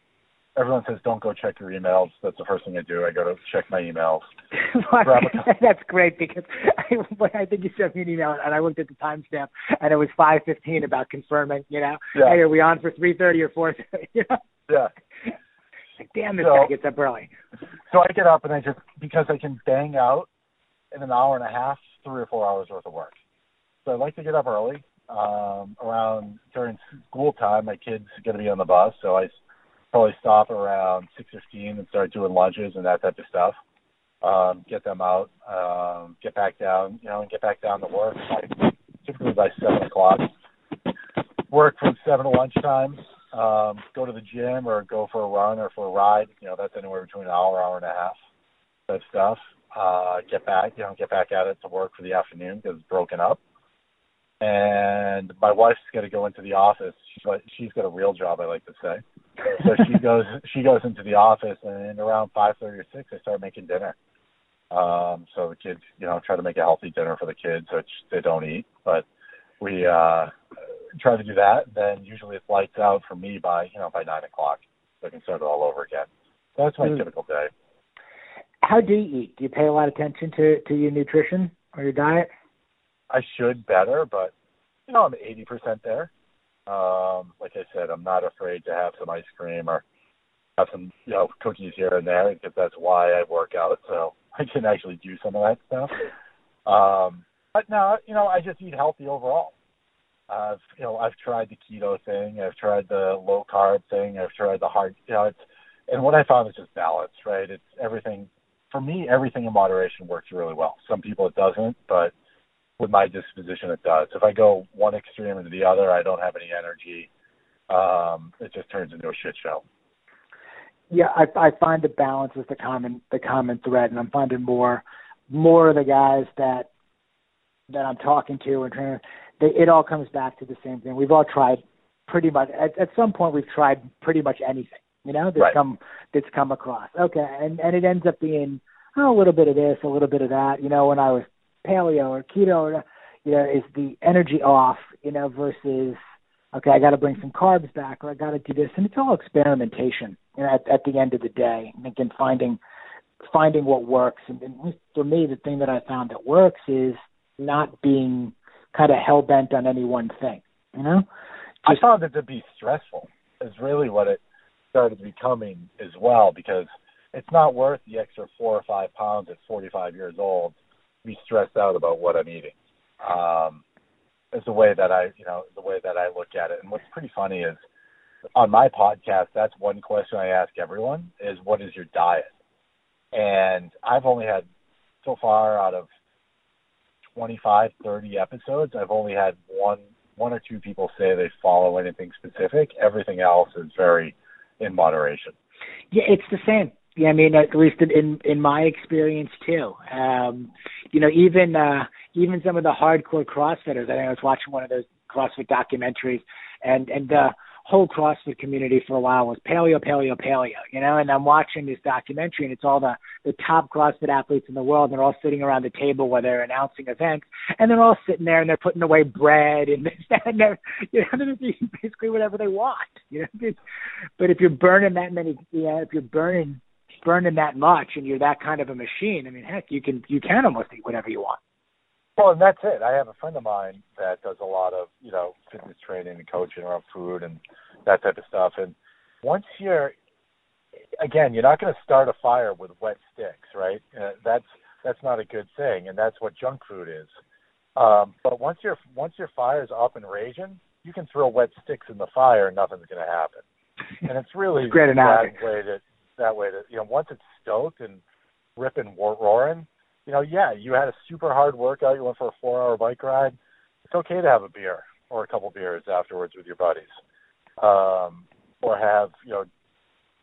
everyone says don't go check your emails. That's the first thing I do. I go to check my emails. (laughs) A- (laughs) That's great because I, I think you sent me an email and I looked at the timestamp and it was five fifteen about confirming. You know, Yeah. hey, are we on for three thirty or four? (laughs) you know, Yeah. like, damn, this So- guy gets up early. So I get up and I just because I can bang out in an hour and a half, three or four hours worth of work. So I like to get up early. Um, around during school time, my kids are going to be on the bus, so I probably stop around six fifteen and start doing lunches and that type of stuff. Um, get them out, um, get back down, you know, and get back down to work. By, typically by seven o'clock. Work from seven to lunchtime. Um, go to the gym or go for a run or for a ride. You know, that's anywhere between an hour, hour and a half. That stuff. Uh, get back, you know, get back at it to work for the afternoon because it's broken up and my wife's got to go into the office. She's like, she's got a real job, I like to say. So she (laughs) goes she goes into the office, and around five thirty or six, I start making dinner. Um, so the kids, you know, try to make a healthy dinner for the kids, which they don't eat, but we uh try to do that. Then usually it's lights out for me by you know by nine o'clock, so I can start it all over again. So that's my mm. typical day. How do you eat? Do you pay a lot of attention to to your nutrition or your diet? I should better, but you know, I'm 80% there. Um, like I said, I'm not afraid to have some ice cream or have some, you know, cookies here and there because that's why I work out. So (laughs) I can actually do some of that stuff. Um, but no, you know, I just eat healthy overall. I've, you know, I've tried the keto thing. I've tried the low carb thing. I've tried the hard, you know, it's, and what I found is just balance, right? It's everything, for me, everything in moderation works really well. Some people it doesn't, but with my disposition, it does. If I go one extreme into the other, I don't have any energy. Um, it just turns into a shit show. Yeah, I, I find the balance is the common the common thread, and I'm finding more more of the guys that that I'm talking to and trying. They, it all comes back to the same thing. We've all tried pretty much at, at some point. We've tried pretty much anything, you know, that's right. come that's come across. Okay, and and it ends up being oh, a little bit of this, a little bit of that. You know, when I was paleo or keto or you know is the energy off you know versus okay i got to bring some carbs back or i got to do this. And it's all experimentation you know at, at the end of the day. And again finding finding what works. And, and for me the thing that i found that works is not being kind of hell bent on any one thing you know? Just, i found it to be stressful is really what it started becoming as well because it's not worth the extra four or five pounds at 45 years old be stressed out about what I'm eating. Um, is the way that I, you know, the way that I look at it. And what's pretty funny is on my podcast, that's one question I ask everyone is what is your diet? And I've only had so far out of 25, 30 episodes, I've only had one, one or two people say they follow anything specific. Everything else is very in moderation. Yeah, it's the same. Yeah, I mean, at least in in my experience too. Um, you know, even uh, even some of the hardcore CrossFitters. I, think I was watching one of those CrossFit documentaries, and and the whole CrossFit community for a while was paleo, paleo, paleo. You know, and I'm watching this documentary, and it's all the the top CrossFit athletes in the world. They're all sitting around the table where they're announcing events, and they're all sitting there and they're putting away bread and this, (laughs) that, and they're you know they're eating basically whatever they want. You know, (laughs) but if you're burning that many, yeah, if you're burning burning that much and you're that kind of a machine, I mean, heck, you can you can almost eat whatever you want. Well, and that's it. I have a friend of mine that does a lot of you know fitness training and coaching around food and that type of stuff. And once you're, again, you're not going to start a fire with wet sticks, right? Uh, that's that's not a good thing, and that's what junk food is. Um, but once your once your fire's up and raging, you can throw wet sticks in the fire and nothing's going to happen. And it's really great analogy. way to that way. That you know, once it's stoked and ripping, roaring, you know, yeah, you had a super hard workout. You went for a four-hour bike ride. It's okay to have a beer or a couple beers afterwards with your buddies, um, or have you know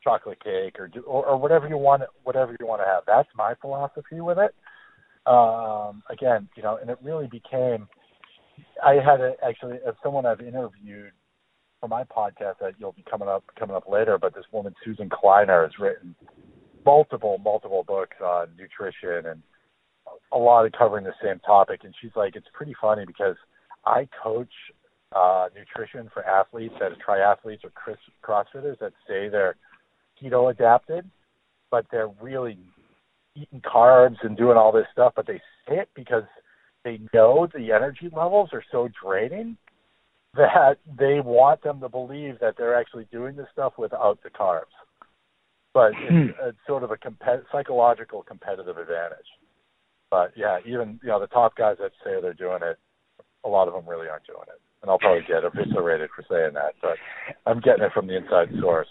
chocolate cake or do or, or whatever you want whatever you want to have. That's my philosophy with it. Um, again, you know, and it really became. I had a, actually as someone I've interviewed for my podcast that you'll be coming up coming up later, but this woman Susan Kleiner has written multiple multiple books on nutrition and a lot of covering the same topic. And she's like, it's pretty funny because I coach uh, nutrition for athletes that are triathletes or CrossFitters that say they're keto adapted, but they're really eating carbs and doing all this stuff, but they say it because they know the energy levels are so draining that they want them to believe that they're actually doing this stuff without the carbs. But it's, hmm. it's sort of a compet- psychological competitive advantage. But yeah, even you know the top guys that say they're doing it, a lot of them really aren't doing it. And I'll probably get eviscerated for saying that, but I'm getting it from the inside source.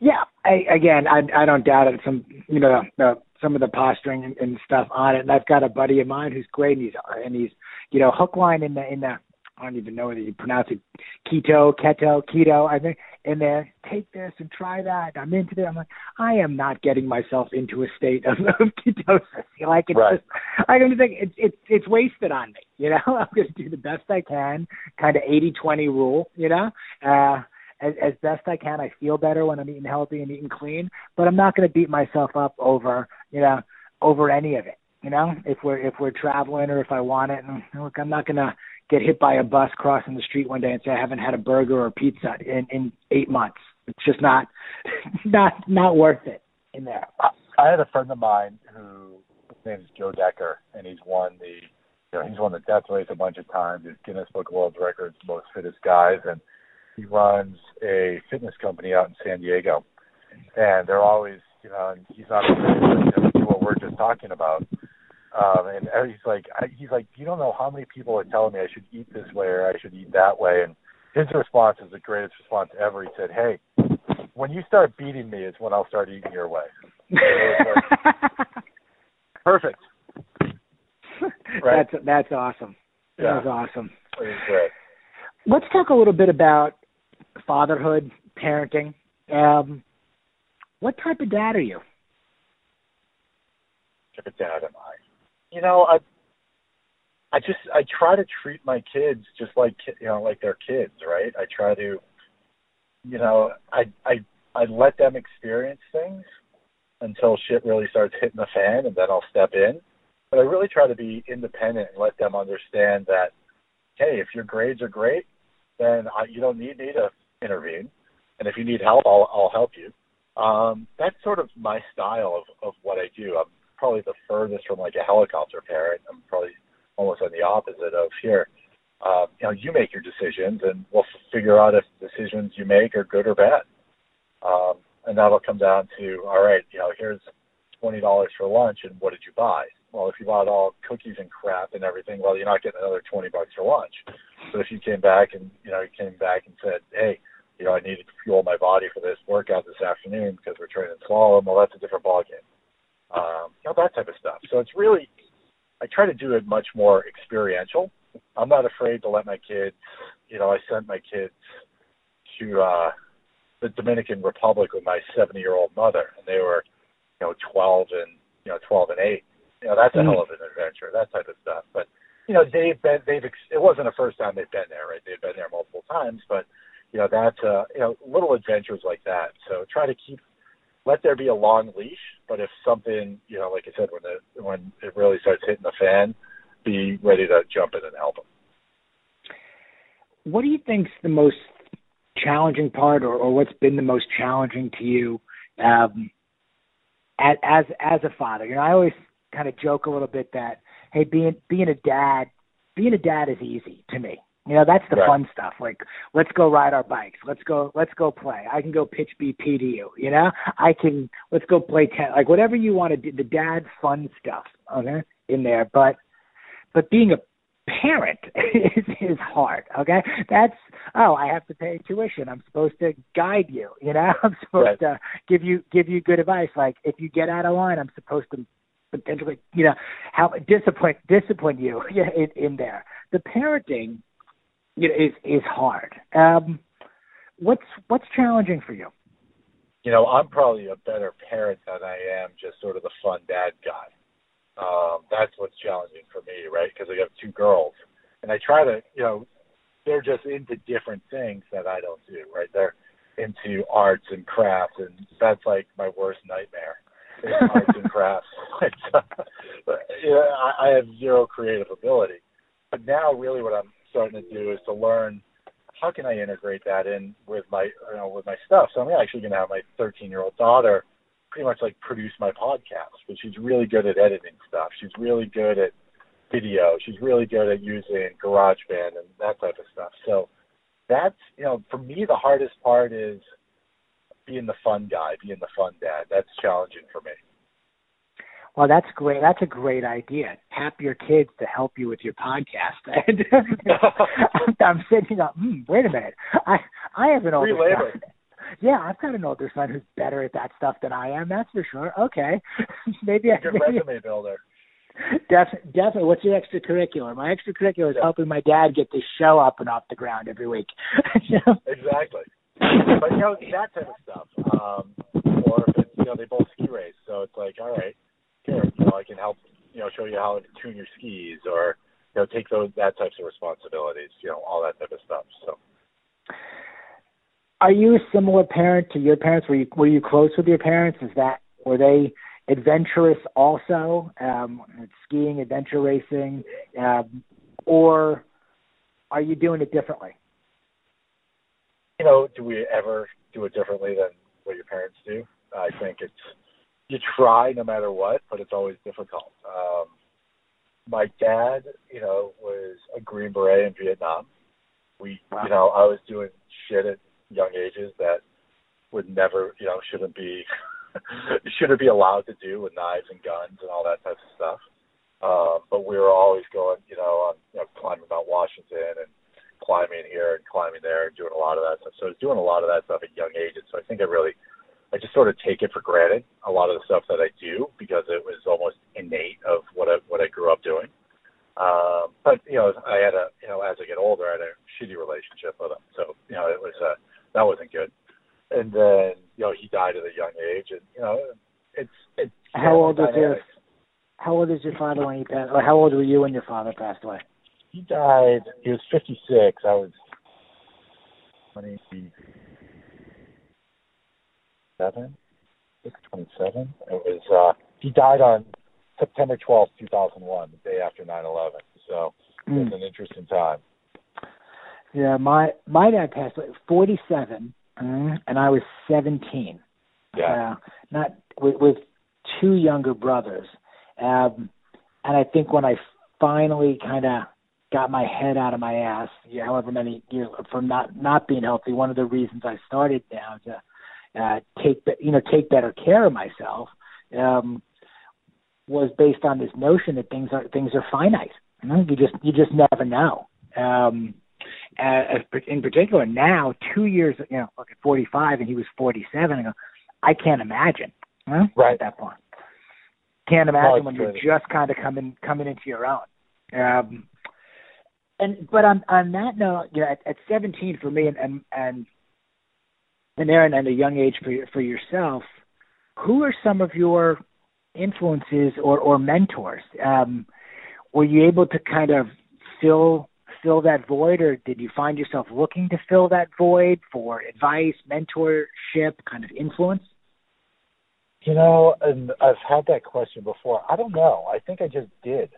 Yeah, I, again, I I don't doubt it. Some you know the, some of the posturing and, and stuff on it. And I've got a buddy of mine who's great, and he's and he's you know hook line in the in the I don't even know whether you pronounce it keto, keto, keto. I think in there, take this and try that. I'm into it. I'm like, I am not getting myself into a state of, (laughs) of ketosis. Like it's right. just, I don't think it's it's it's wasted on me. You know, (laughs) I'm going to do the best I can, kind of eighty twenty rule. You know, uh, as, as best I can. I feel better when I'm eating healthy and eating clean, but I'm not going to beat myself up over you know over any of it. You know, if we're if we're traveling or if I want it, and look, I'm not going to get hit by a bus crossing the street one day and say I haven't had a burger or pizza in in eight months. It's just not (laughs) not not worth it in there. I had a friend of mine who his name is Joe Decker, and he's won the you know he's won the death race a bunch of times. He's Guinness Book of World Records, most fittest guys, and he runs a fitness company out in San Diego. And they're always you know, and he's not afraid to what we're just talking about. Um, and he's like, I, he's like, you don't know how many people are telling me I should eat this way or I should eat that way. And his response is the greatest response ever. He said, "Hey, when you start beating me, is when I'll start eating your way." (laughs) Perfect. Right? That's that's awesome. Yeah. That's awesome. Was great. Let's talk a little bit about fatherhood, parenting. Um, what type of dad are you? What Type of dad am I? You know, I I just I try to treat my kids just like you know like they're kids, right? I try to, you know, I I I let them experience things until shit really starts hitting the fan, and then I'll step in. But I really try to be independent and let them understand that, hey, if your grades are great, then I, you don't need me to intervene, and if you need help, I'll I'll help you. Um, that's sort of my style of of what I do. I'm probably the furthest from like a helicopter parent. I'm probably almost on the opposite of here. Uh, you know, you make your decisions, and we'll figure out if the decisions you make are good or bad. Um, and that'll come down to, all right, you know, here's twenty dollars for lunch, and what did you buy? Well, if you bought all cookies and crap and everything, well, you're not getting another twenty bucks for lunch. But if you came back and you know, you came back and said, hey, you know, I needed to fuel my body for this workout this afternoon because we're training slalom. Well, that's a different ballgame. Um, you know, that type of stuff. So it's really, I try to do it much more experiential. I'm not afraid to let my kids, you know, I sent my kids to uh, the Dominican Republic with my 70 year old mother, and they were, you know, 12 and you know 12 and 8. You know, that's a hell of an adventure, that type of stuff. But you know, they've been, they've, it wasn't the first time they've been there, right? They've been there multiple times, but you know, that's uh, you know, little adventures like that. So try to keep let there be a long leash, but if something, you know, like I said, when the when it really starts hitting the fan, be ready to jump in and help them. What do you think's the most challenging part, or, or what's been the most challenging to you um, as as as a father? You know, I always kind of joke a little bit that hey, being being a dad, being a dad is easy to me. You know, that's the Right. fun stuff. Like, let's go ride our bikes. Let's go. Let's go play. I can go pitch BP to you. You know, I can. Let's go play tennis. Like whatever you want to do. The dad fun stuff. Okay, in there. But but being a parent (laughs) is is hard. Okay, that's oh, I have to pay tuition. I'm supposed to guide you. You know, (laughs) I'm supposed Right. to give you give you good advice. Like if you get out of line, I'm supposed to potentially, you know, how discipline discipline you yeah, (laughs) in, in there. The parenting, you know, is is hard. Um, what's what's challenging for you? You know, I'm probably a better parent than I am just sort of the fun dad guy. Um, that's what's challenging for me, right? Because I have two girls, and I try to, you know, they're just into different things that I don't do, right? They're into arts and crafts, and that's like my worst nightmare. (laughs) arts and crafts. (laughs) But, I have zero creative ability. But now, really, what I'm starting to do is to learn how can I integrate that in with my, you know, with my stuff. So I'm actually going to have my 13 year old daughter pretty much like produce my podcast, but she's really good at editing stuff. She's really good at video. She's really good at using GarageBand and that type of stuff. So that's, you know, for me, the hardest part is being the fun guy, being the fun dad. That's challenging for me. Well, that's great. That's a great idea. Tap your kids to help you with your podcast. (laughs) And (laughs) I'm sitting up. Hmm, wait a minute. I I have an older son. yeah, I've got an older son who's better at that stuff than I am. That's for sure. Okay, (laughs) maybe I Good maybe, resume builder. Def- definitely. What's your extracurricular? My extracurricular is helping my dad get this show up and off the ground every week. You know? Exactly. But you know that type of stuff. Um, or if it's you know they both ski race, so it's like, all right, you know, I can help, you know, show you how to tune your skis, or you know, take those that types of responsibilities, you know, all that type of stuff. So. Are you a similar parent to your parents? Were you were you close with your parents? Is that were they adventurous also? Um, skiing, adventure racing, um, or are you doing it differently? You know, do we ever do it differently than what your parents do? I think it's you try no matter what, but it's always difficult. Um, my dad, you know, was a Green Beret in Vietnam. We, Wow. you know, I was doing shit at young ages that would never, you know, shouldn't be (laughs) shouldn't be allowed to do with knives and guns and all that type of stuff. Um, but we were always going, you know, on you know, climbing Mount Washington and climbing here and climbing there and doing a lot of that stuff. So I was doing a lot of that stuff at young ages. So I think I really I just sort of take it for granted a lot of the stuff that I do because it was almost innate of what I what I grew up doing. Um, but you know, I had a you know as I get older, I had a shitty relationship with him, so you know it was uh, that wasn't good. And then you know he died at a young age, and you know it's it's How old was your. How old is your father when he passed? Or how old were you when your father passed away? He died. He was 56. I was 27. Six, 27. It was. uh He died on September 12th, 2001, the day after 9/11. So it was Mm. an interesting time. Yeah, my my dad passed away at 47, mm, and I was 17. Yeah. Uh, not with, with two younger brothers, um, and I think when I finally kind of got my head out of my ass, yeah, however many years from not not being healthy, one of the reasons I started now to uh, take be- you know take better care of myself um, was based on this notion that things are things are finite. You, know? you just you just never know. Um, uh, in particular, now two years, you know, look at 45 and he was 47. I go, I can't imagine. Huh? Right. At that point, can't imagine when you're just kind of coming coming into your own. Um, and but on on that note, you know, at, at 17 for me, and and and, and Aaron, at a young age for for yourself, who are some of your influences or or mentors? Um, were you able to kind of fill fill that void, or did you find yourself looking to fill that void for advice, mentorship, kind of influence? You know, and I've had that question before. I don't know. I think I just did.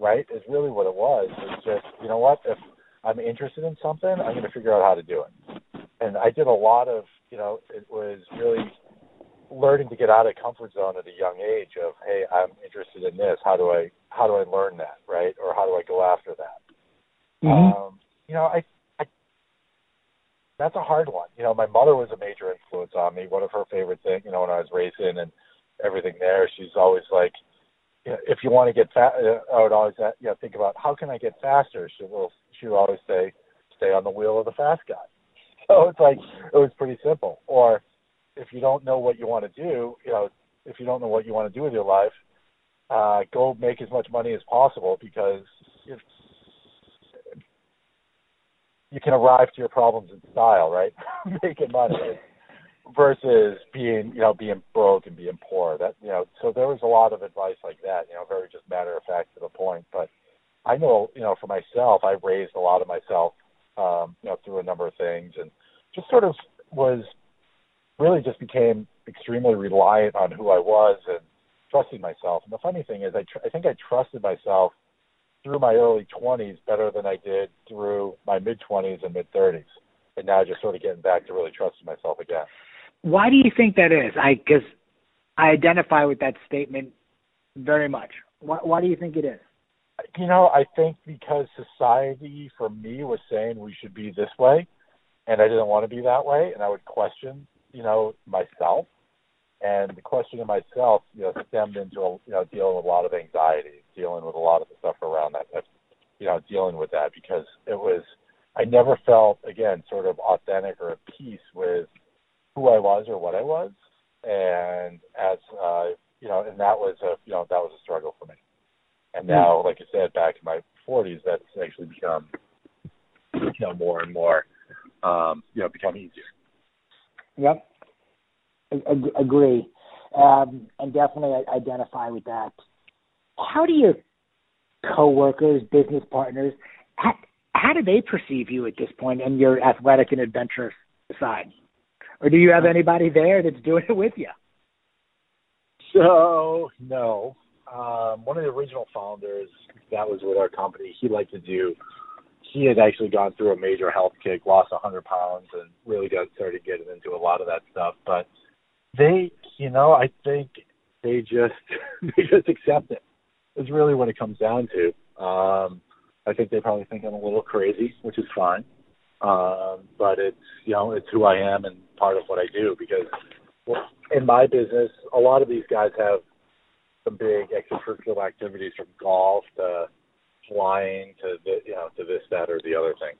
Right? Is really what it was. It's just, you know what? If I'm interested in something, I'm going to figure out how to do it. And I did a lot of, you know, it was really learning to get out of comfort zone at a young age of, hey, I'm interested in this. How do I how do I learn that, right? Or how do I go after that? Um, you know, I, I that's a hard one. You know, my mother was a major influence on me. One of her favorite things, you know, when I was racing and everything there, she's always like, you know, if you want to get fast, I would always, uh, you know, think about how can I get faster. She will, she would always say, stay on the wheel of the fast guy. (laughs) So it's like it was pretty simple. Or if you don't know what you want to do, you know, if you don't know what you want to do with your life, uh, go make as much money as possible because if you can arrive to your problems in style, right? (laughs) Making money (laughs) versus being, you know, being broke and being poor. That, you know, so there was a lot of advice like that, you know, very just matter of fact to the point. But I know, you know, for myself, I raised a lot of myself, um, you know, through a number of things and just sort of was really just became extremely reliant on who I was and trusting myself. And the funny thing is, I, tr- I think I trusted myself through my early 20s better than I did through my mid 20s and mid 30s. And now just sort of getting back to really trusting myself again. Why do you think that is? I because I identify with that statement very much. Why, why do you think it is? You know, I think because society for me was saying we should be this way, and I didn't want to be that way, and I would question, you know, myself. And the question of myself, you know, stemmed into you know dealing with a lot of anxiety, dealing with a lot of the stuff around that, that you know, dealing with that because it was I never felt again sort of authentic or at peace with who I was or what I was, and as uh, you know, and that was a you know that was a struggle for me. And now, like I said, back in my 40s, that's actually become you know more and more um, you know become easier. Yep, Ag- agree, um, and definitely identify with that. How do your coworkers, business partners, how, how do they perceive you at this point? point and your athletic and adventurous side? Or do you have anybody there that's doing it with you? So no, um, one of the original founders that was with our company, he liked to do. He had actually gone through a major health kick, lost a hundred pounds, and really got started getting into a lot of that stuff. But they, you know, I think they just (laughs) they just accept it. Is really what it comes down to. Um, I think they probably think I'm a little crazy, which is fine. Um, but it's you know it's who I am and part of what I do because well, in my business, a lot of these guys have some big extracurricular activities from golf to flying to the, you know to this that or the other thing.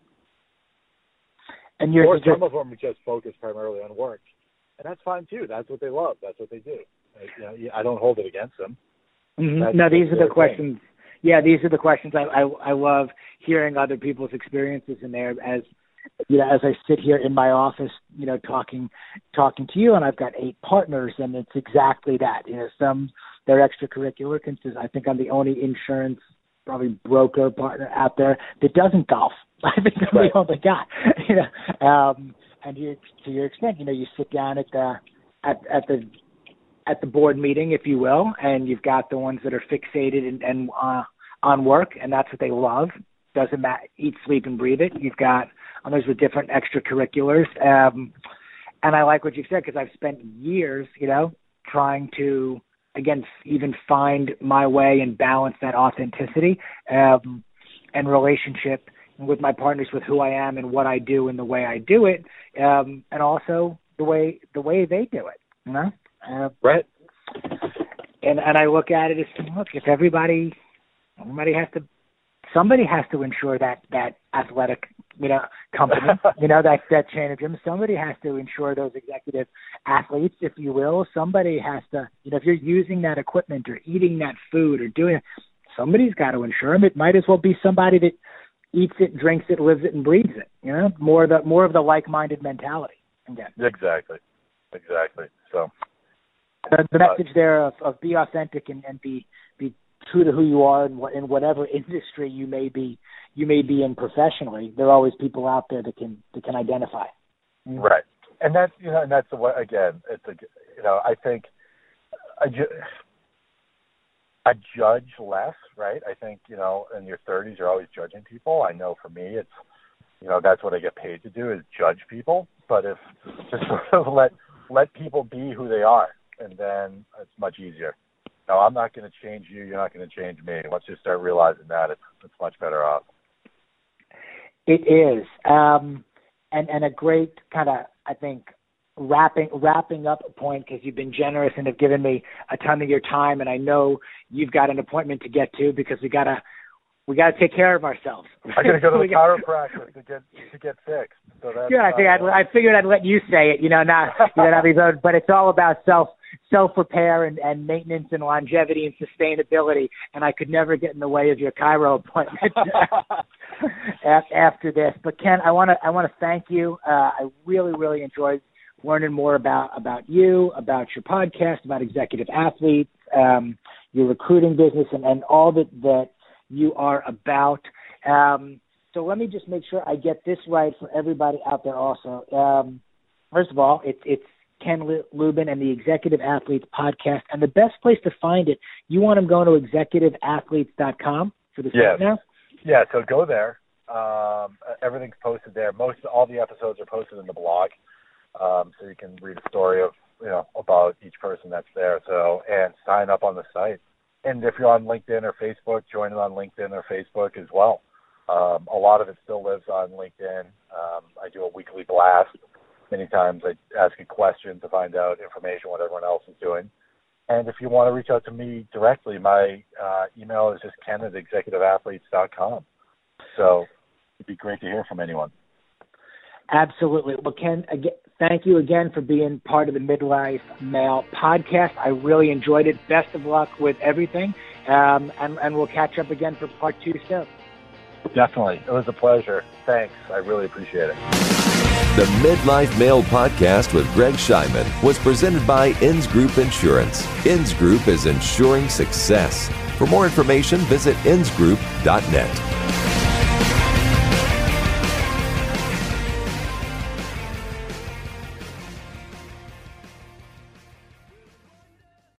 And you're or just, some of them just focus primarily on work, and that's fine too. That's what they love. That's what they do. I, you know, I don't hold it against them. Mm-hmm. No, these are the questions. Thing. Yeah, these are the questions I, I I love hearing other people's experiences in there as you know, as I sit here in my office, you know, talking talking to you, and I've got eight partners, and it's exactly that. You know, some they're extracurricular. Because I think I'm the only insurance probably broker partner out there that doesn't golf. (laughs) I think I'm right. the only guy. (laughs) You know, um, and you, to your extent, you know, you sit down at the at at the at the board meeting, if you will, and you've got the ones that are fixated and, and uh, on work, and that's what they love. Doesn't matter, eat, sleep, and breathe it. You've got others with different extracurriculars. Um, and I like what you said because I've spent years, you know, trying to again even find my way and balance that authenticity um, and relationship with my partners with who I am and what I do and the way I do it, um, and also the way the way they do it. You know, uh, right? And and I look at it as look if everybody everybody has to somebody has to insure that that athletic you know company. (laughs) You know that that chain of gyms somebody has to insure those executive athletes if you will. Somebody has to you know if you're using that equipment or eating that food or doing somebody's got to insure them it might as well be somebody that eats it drinks it lives it and breathes it you know? More of the more of the like minded mentality again exactly. Exactly. So the, the message there of, of be authentic and, and be true to who you are in, in whatever industry you may be you may be in professionally. There are always people out there that can that can identify. Mm-hmm. Right, and that's you know, and that's way. Again, it's a you know, I think I ju- I judge less. Right, I think you know, in your 30s, you're always judging people. I know for me, it's you know, that's what I get paid to do is judge people. But if (laughs) just sort of let let people be who they are, and then it's much easier no, I'm not going to change you. You're not going to change me. Once you start realizing that, it's it's much better off. It is, um, and and a great kind of I think wrapping wrapping up a point because you've been generous and have given me a ton of your time, and I know you've got an appointment to get to because we gotta we got to take care of ourselves. I got to go to (laughs) the chiropractor to get to get fixed. So that's yeah, I think I'd, I figured I'd let you say it. You know, not (laughs) you know, not be but it's all about self self repair and, and maintenance and longevity and sustainability. And I could never get in the way of your Chiro appointment (laughs) after this. But Ken, I want to I want to thank you. Uh, I really really enjoyed learning more about about you, about your podcast, about executive athletes, um, your recruiting business, and, and all that that you are about. Um, so let me just make sure I get this right for everybody out there. Also, um, first of all, it's it's Ken Lubin and the Executive Athletes podcast. And the best place to find it, you want them going to executiveathletes.com for the yes. site now? Yeah, so go there. Um, everything's posted there. Most all the episodes are posted in the blog, um, so you can read a story of you know about each person that's there. So and sign up on the site. And if you're on LinkedIn or Facebook, join it on LinkedIn or Facebook as well. Um, a lot of it still lives on LinkedIn. Um, I do a weekly blast Many times I ask a question to find out information what everyone else is doing. And if you want to reach out to me directly, my uh, email is just ken. So it'd be great to hear from anyone. Absolutely. Well, Ken, again, thank you again for being part of the Midlife Male podcast. I really enjoyed it. Best of luck with everything. Um, and, and we'll catch up again for part two soon. Definitely. It was a pleasure. Thanks. I really appreciate it. The Midlife Male podcast with Greg Scheinman was presented by Inns Group Insurance. Inns Group is insuring success. For more information, visit innsgroup.net.